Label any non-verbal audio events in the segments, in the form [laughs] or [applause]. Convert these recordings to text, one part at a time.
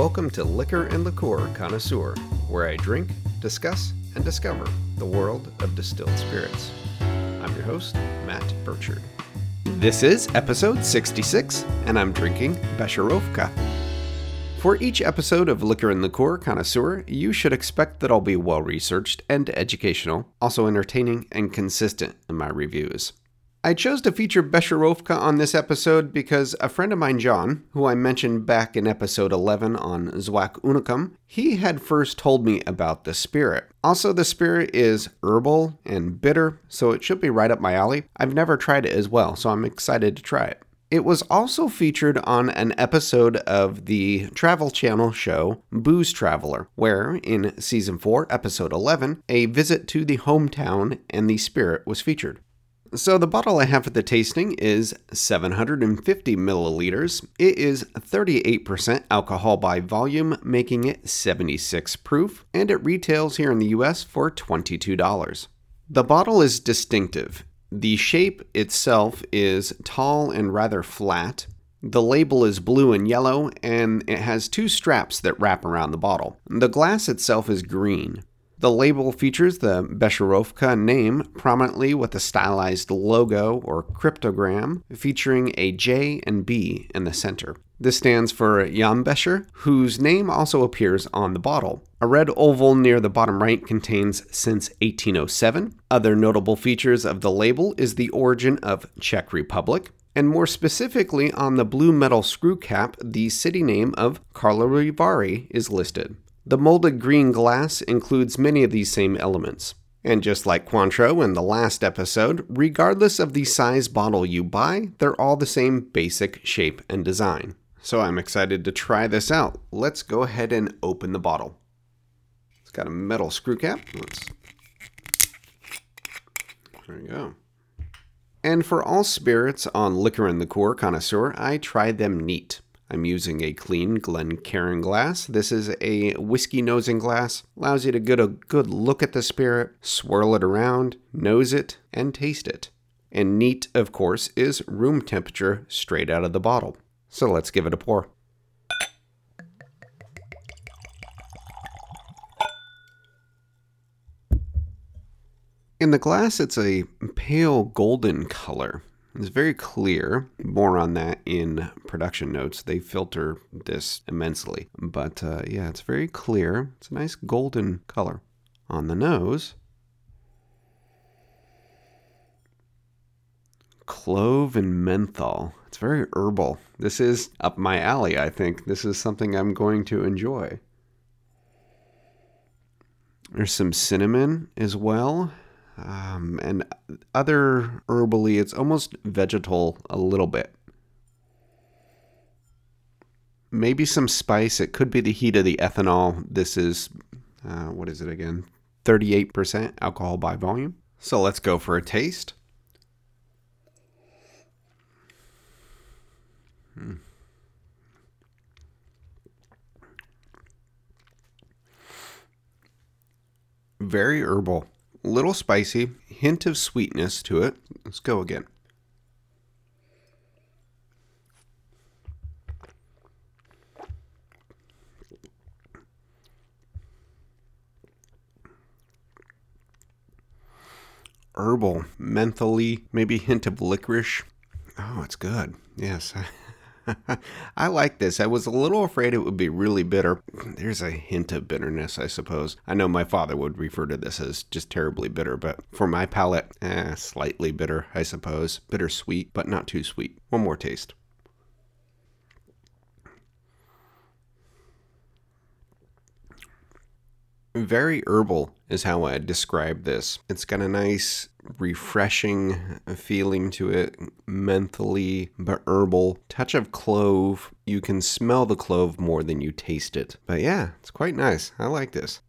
Welcome to Liquor and Liqueur Connoisseur, where I drink, discuss, and discover the world of distilled spirits. I'm your host, Matt Burchard. This is episode 66, and I'm drinking Becherovka. For each episode of Liquor and Liqueur Connoisseur, you should expect that I'll be well researched and educational, also entertaining and consistent in my reviews. I chose to feature Becherovka on this episode because a friend of mine, John, who I mentioned back in episode 11 on Zwack Unicum, he had first told me about the spirit. Also, the spirit is herbal and bitter, so it should be right up my alley. I've never tried it as well, so I'm excited to try it. It was also featured on an episode of the Travel Channel show Booze Traveler, where in season 4, episode 11, a visit to the hometown and the spirit was featured. So, the bottle I have for the tasting is 750 milliliters. It is 38% alcohol by volume, making it 76 proof, and it retails here in the US for $22. The bottle is distinctive. The shape itself is tall and rather flat. The label is blue and yellow, and it has two straps that wrap around the bottle. The glass itself is green. The label features the Becherovka name prominently with a stylized logo or cryptogram featuring a J and B in the center. This stands for Jan Becher, whose name also appears on the bottle. A red oval near the bottom right contains since 1807. Other notable features of the label is the origin of Czech Republic, and more specifically on the blue metal screw cap, the city name of Karlovy Vary is listed. The molded green glass includes many of these same elements. And just like Cointreau in the last episode, regardless of the size bottle you buy, they're all the same basic shape and design. So I'm excited to try this out. Let's go ahead and open the bottle. It's got a metal screw cap. Let's... There we go. And for all spirits on Liquor and Liqueur Connoisseur, I try them neat. I'm using a clean Glencairn glass. This is a whiskey nosing glass. Allows you to get a good look at the spirit, swirl it around, nose it, and taste it. And neat, of course, is room temperature straight out of the bottle. So let's give it a pour. In the glass, it's a pale golden color. It's very clear. More on that in production notes. They filter this immensely. But uh, yeah, it's very clear. It's a nice golden color. On the nose, clove and menthol. It's very herbal. This is up my alley, I think. This is something I'm going to enjoy. There's some cinnamon as well. Um, and other herbally, it's almost vegetal a little bit. Maybe some spice. It could be the heat of the ethanol. This is, uh, what is it again? 38% alcohol by volume. So let's go for a taste. Hmm. Very herbal little spicy, hint of sweetness to it. Let's go again. Herbal, mentally, maybe hint of licorice. Oh, it's good. Yes. [laughs] [laughs] I like this. I was a little afraid it would be really bitter. There's a hint of bitterness, I suppose. I know my father would refer to this as just terribly bitter, but for my palate, eh, slightly bitter, I suppose. Bittersweet, but not too sweet. One more taste. Very herbal is how I describe this. It's got a nice, refreshing feeling to it, mentally but herbal. Touch of clove. You can smell the clove more than you taste it. But yeah, it's quite nice. I like this.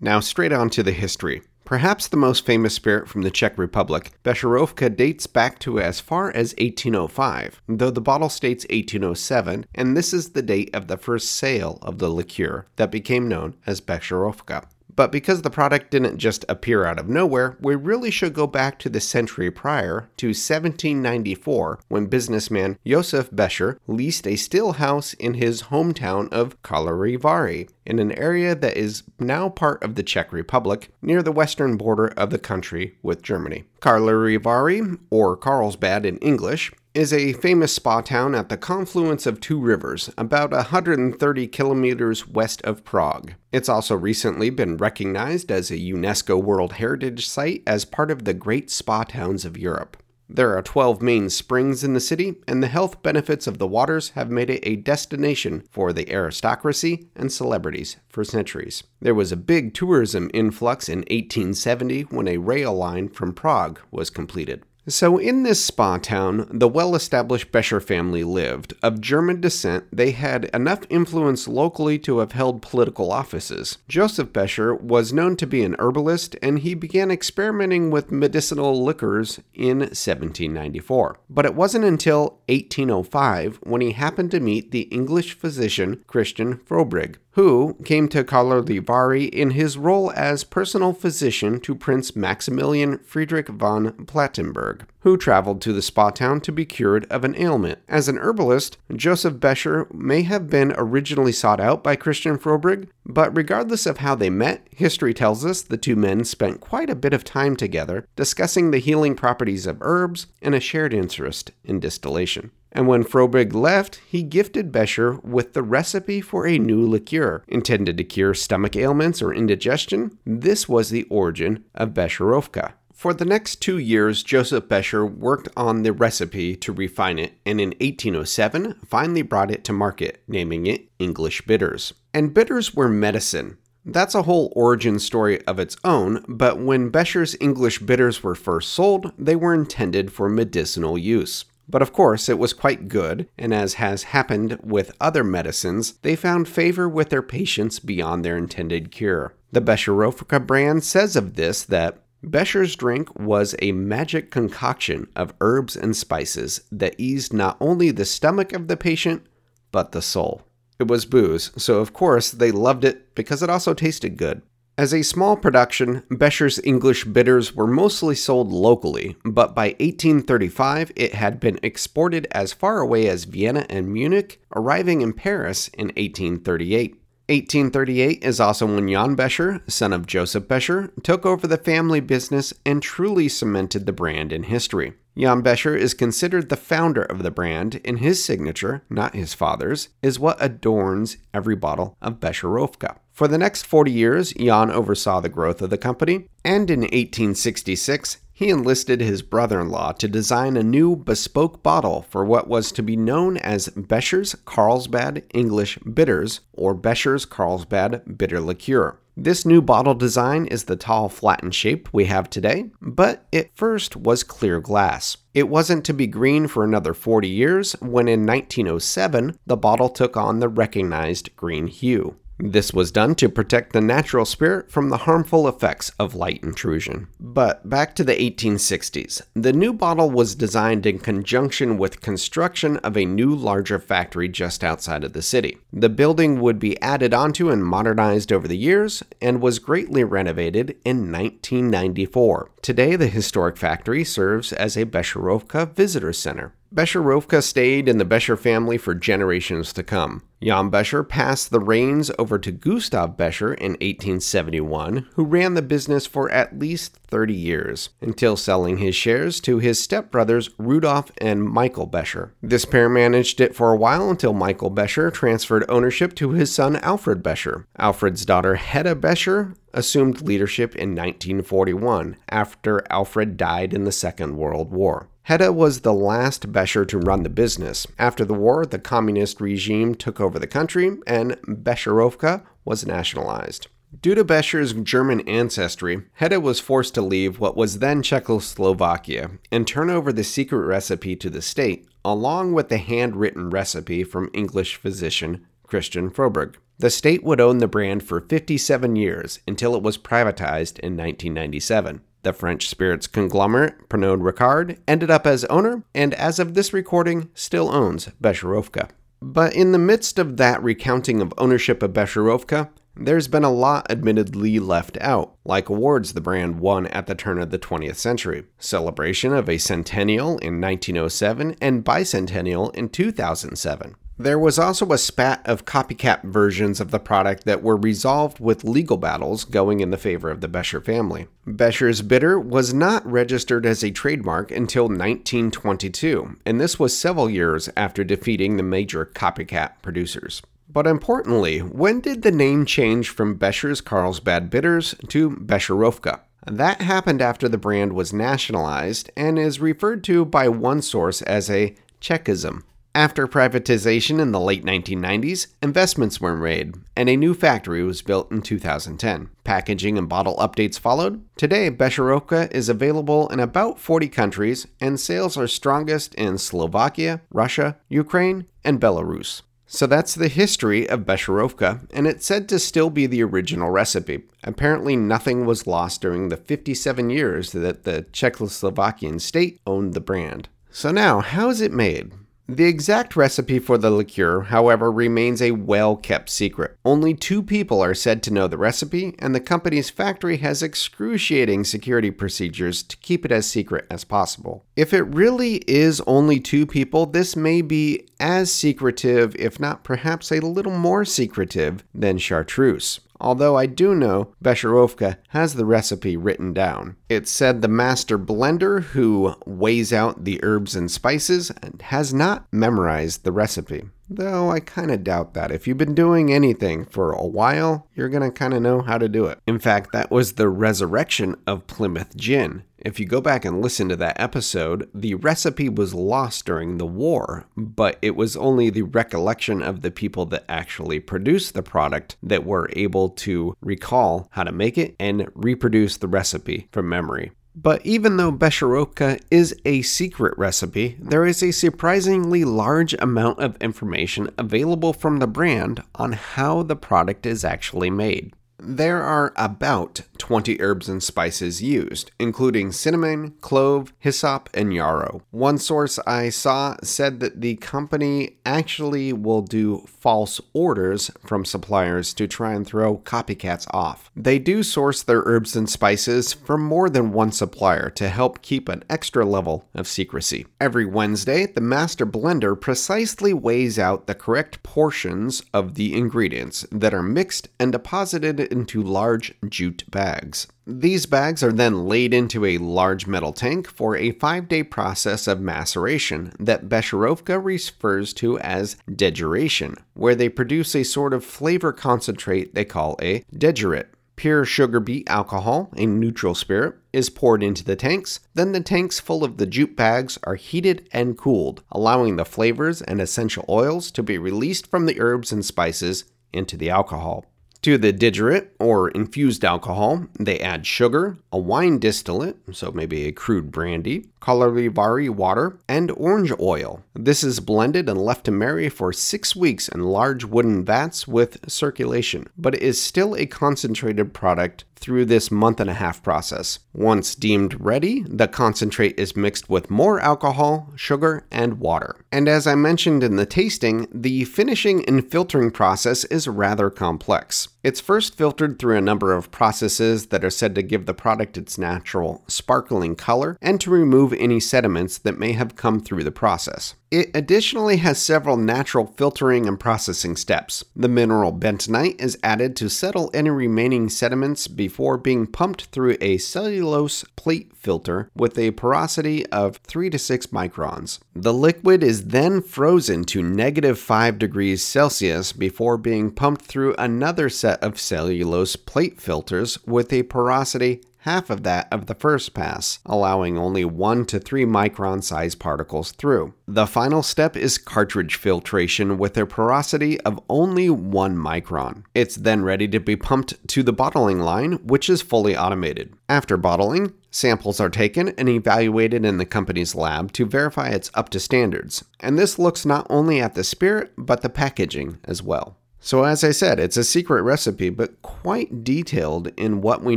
Now, straight on to the history. Perhaps the most famous spirit from the Czech Republic, Becherovka dates back to as far as 1805, though the bottle states 1807, and this is the date of the first sale of the liqueur that became known as Becherovka. But because the product didn't just appear out of nowhere, we really should go back to the century prior to 1794 when businessman Josef Becher leased a still house in his hometown of Karlovy Vary in an area that is now part of the Czech Republic near the western border of the country with Germany. Karlovy Vary, or Carlsbad in English, is a famous spa town at the confluence of two rivers, about 130 kilometers west of Prague. It's also recently been recognized as a UNESCO World Heritage Site as part of the Great Spa Towns of Europe. There are 12 main springs in the city, and the health benefits of the waters have made it a destination for the aristocracy and celebrities for centuries. There was a big tourism influx in 1870 when a rail line from Prague was completed. So, in this spa town, the well established Becher family lived. Of German descent, they had enough influence locally to have held political offices. Joseph Becher was known to be an herbalist, and he began experimenting with medicinal liquors in 1794. But it wasn't until 1805 when he happened to meet the English physician Christian Frobrig who came to Karlovy Vary in his role as personal physician to Prince Maximilian Friedrich von Plettenberg, who traveled to the spa town to be cured of an ailment. As an herbalist, Joseph Becher may have been originally sought out by Christian Frobrig, but regardless of how they met, history tells us the two men spent quite a bit of time together discussing the healing properties of herbs and a shared interest in distillation. And when Frobrig left, he gifted Becher with the recipe for a new liqueur intended to cure stomach ailments or indigestion. This was the origin of Becherovka. For the next two years, Joseph Becher worked on the recipe to refine it, and in 1807 finally brought it to market, naming it English Bitters. And bitters were medicine. That's a whole origin story of its own, but when Becher's English bitters were first sold, they were intended for medicinal use. But of course, it was quite good, and as has happened with other medicines, they found favor with their patients beyond their intended cure. The Becherovka brand says of this that Becher's drink was a magic concoction of herbs and spices that eased not only the stomach of the patient, but the soul. It was booze, so of course they loved it because it also tasted good. As a small production, Becher's English bitters were mostly sold locally, but by 1835 it had been exported as far away as Vienna and Munich, arriving in Paris in 1838. 1838 is also when Jan Becher, son of Joseph Becher, took over the family business and truly cemented the brand in history. Jan Becher is considered the founder of the brand, and his signature, not his father's, is what adorns every bottle of Becherovka. For the next 40 years, Jan oversaw the growth of the company, and in 1866, he enlisted his brother in law to design a new bespoke bottle for what was to be known as Becher's Carlsbad English Bitters or Becher's Carlsbad Bitter Liqueur. This new bottle design is the tall, flattened shape we have today, but it first was clear glass. It wasn't to be green for another 40 years when in 1907 the bottle took on the recognized green hue. This was done to protect the natural spirit from the harmful effects of light intrusion. But back to the 1860s. The new bottle was designed in conjunction with construction of a new larger factory just outside of the city. The building would be added onto and modernized over the years and was greatly renovated in 1994. Today, the historic factory serves as a Becherovka visitor center. Becherovka stayed in the Becher family for generations to come. Jan Becher passed the reins over to Gustav Becher in 1871, who ran the business for at least 30 years, until selling his shares to his stepbrothers Rudolf and Michael Becher. This pair managed it for a while until Michael Becher transferred ownership to his son Alfred Becher. Alfred's daughter Hedda Becher assumed leadership in 1941 after Alfred died in the Second World War. Hedda was the last Becher to run the business. After the war, the communist regime took over the country and Becherovka was nationalized. Due to Becher's German ancestry, Hedda was forced to leave what was then Czechoslovakia and turn over the secret recipe to the state, along with the handwritten recipe from English physician Christian Frobrig. The state would own the brand for 57 years until it was privatized in 1997. The French spirits conglomerate Pernod Ricard ended up as owner, and as of this recording, still owns Becherovka. But in the midst of that recounting of ownership of Becherovka, there's been a lot admittedly left out, like awards the brand won at the turn of the 20th century, celebration of a centennial in 1907 and bicentennial in 2007. There was also a spat of copycat versions of the product that were resolved with legal battles going in the favor of the Becher family. Becher's bitter was not registered as a trademark until 1922, and this was several years after defeating the major copycat producers. But importantly, when did the name change from Becher's Carlsbad Bitters to Becherovka? That happened after the brand was nationalized and is referred to by one source as a Czechism. After privatization in the late 1990s, investments were made, and a new factory was built in 2010. Packaging and bottle updates followed. Today, Becherovka is available in about 40 countries, and sales are strongest in Slovakia, Russia, Ukraine, and Belarus. So that's the history of Becherovka, and it's said to still be the original recipe. Apparently, nothing was lost during the 57 years that the Czechoslovakian state owned the brand. So now, how is it made? The exact recipe for the liqueur, however, remains a well kept secret. Only two people are said to know the recipe, and the company's factory has excruciating security procedures to keep it as secret as possible. If it really is only two people, this may be as secretive, if not perhaps a little more secretive, than chartreuse although I do know Becherovka has the recipe written down. It said the master blender who weighs out the herbs and spices and has not memorized the recipe. Though I kind of doubt that. If you've been doing anything for a while, you're going to kind of know how to do it. In fact, that was the resurrection of Plymouth Gin. If you go back and listen to that episode, the recipe was lost during the war, but it was only the recollection of the people that actually produced the product that were able to recall how to make it and reproduce the recipe from memory. But even though Becherovka is a secret recipe, there is a surprisingly large amount of information available from the brand on how the product is actually made. There are about 20 herbs and spices used, including cinnamon, clove, hyssop, and yarrow. One source I saw said that the company actually will do false orders from suppliers to try and throw copycats off. They do source their herbs and spices from more than one supplier to help keep an extra level of secrecy. Every Wednesday, the master blender precisely weighs out the correct portions of the ingredients that are mixed and deposited into large jute bags. These bags are then laid into a large metal tank for a five day process of maceration that Becherovka refers to as degeneration, where they produce a sort of flavor concentrate they call a degerit. Pure sugar beet alcohol, a neutral spirit, is poured into the tanks. Then the tanks full of the jute bags are heated and cooled, allowing the flavors and essential oils to be released from the herbs and spices into the alcohol. To the degerit or infused alcohol, they add sugar, a wine distillate, so maybe a crude brandy, Cagliari water, and orange oil. This is blended and left to marry for six weeks in large wooden vats with circulation, but it is still a concentrated product through this month and a half process. Once deemed ready, the concentrate is mixed with more alcohol, sugar, and water. And as I mentioned in the tasting, the finishing and filtering process is rather complex. It's first filtered through a number of processes that are said to give the product its natural, sparkling color and to remove any sediments that may have come through the process. It additionally has several natural filtering and processing steps. The mineral bentonite is added to settle any remaining sediments before being pumped through a cellulose plate filter with a porosity of 3 to 6 microns. The liquid is then frozen to negative 5 degrees Celsius before being pumped through another set of cellulose plate filters with a porosity half of that of the first pass, allowing only 1 to 3 micron size particles through. The final step is cartridge filtration with a porosity of only 1 micron. It's then ready to be pumped to the bottling line, which is fully automated. After bottling, Samples are taken and evaluated in the company's lab to verify it's up to standards, and this looks not only at the spirit but the packaging as well. So, as I said, it's a secret recipe, but quite detailed in what we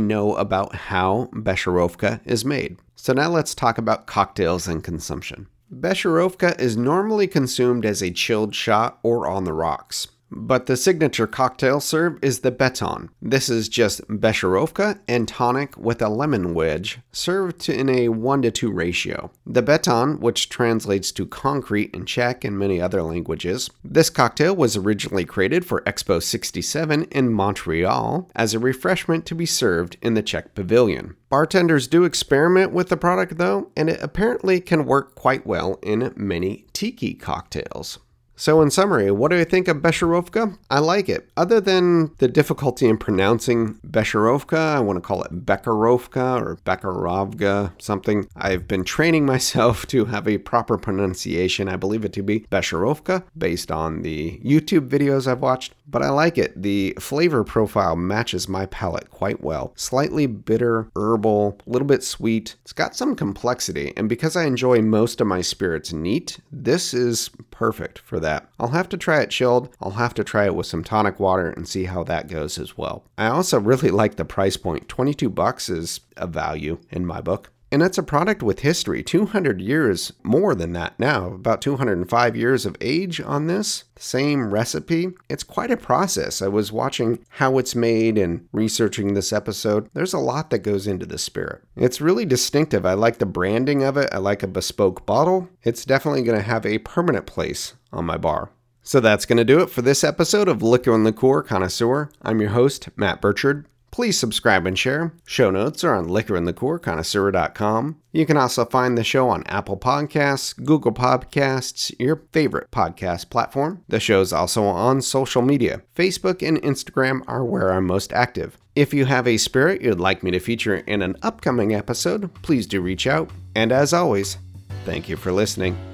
know about how Becherovka is made. So, now let's talk about cocktails and consumption. Becherovka is normally consumed as a chilled shot or on the rocks. But the signature cocktail serve is the Beton. This is just Becherovka and tonic with a lemon wedge, served in a 1 to 2 ratio. The Beton, which translates to concrete in Czech and many other languages, this cocktail was originally created for Expo 67 in Montreal as a refreshment to be served in the Czech pavilion. Bartenders do experiment with the product though, and it apparently can work quite well in many tiki cocktails. So, in summary, what do I think of Becherovka? I like it. Other than the difficulty in pronouncing Becherovka, I want to call it Bekarovka or Bekarovga, something. I've been training [laughs] myself to have a proper pronunciation. I believe it to be Becherovka based on the YouTube videos I've watched, but I like it. The flavor profile matches my palate quite well. Slightly bitter, herbal, a little bit sweet. It's got some complexity, and because I enjoy most of my spirits neat, this is perfect for that. I'll have to try it chilled. I'll have to try it with some tonic water and see how that goes as well. I also [laughs] really like the price point. 22 bucks is a value in my book. And it's a product with history, 200 years more than that now, about 205 years of age on this. Same recipe. It's quite a process. I was watching how it's made and researching this episode. There's a lot that goes into the spirit. It's really distinctive. I like the branding of it. I like a bespoke bottle. It's definitely going to have a permanent place on my bar. So that's going to do it for this episode of Liquor and Liqueur Connoisseur. I'm your host, Matt Burchard. Please subscribe and share. Show notes are on liquorandliqueurconnoisseur.com. You can also find the show on Apple Podcasts, Google Podcasts, your favorite podcast platform. The show is also on social media. Facebook and Instagram are where I'm most active. If you have a spirit you'd like me to feature in an upcoming episode, please do reach out. And as always, thank you for listening.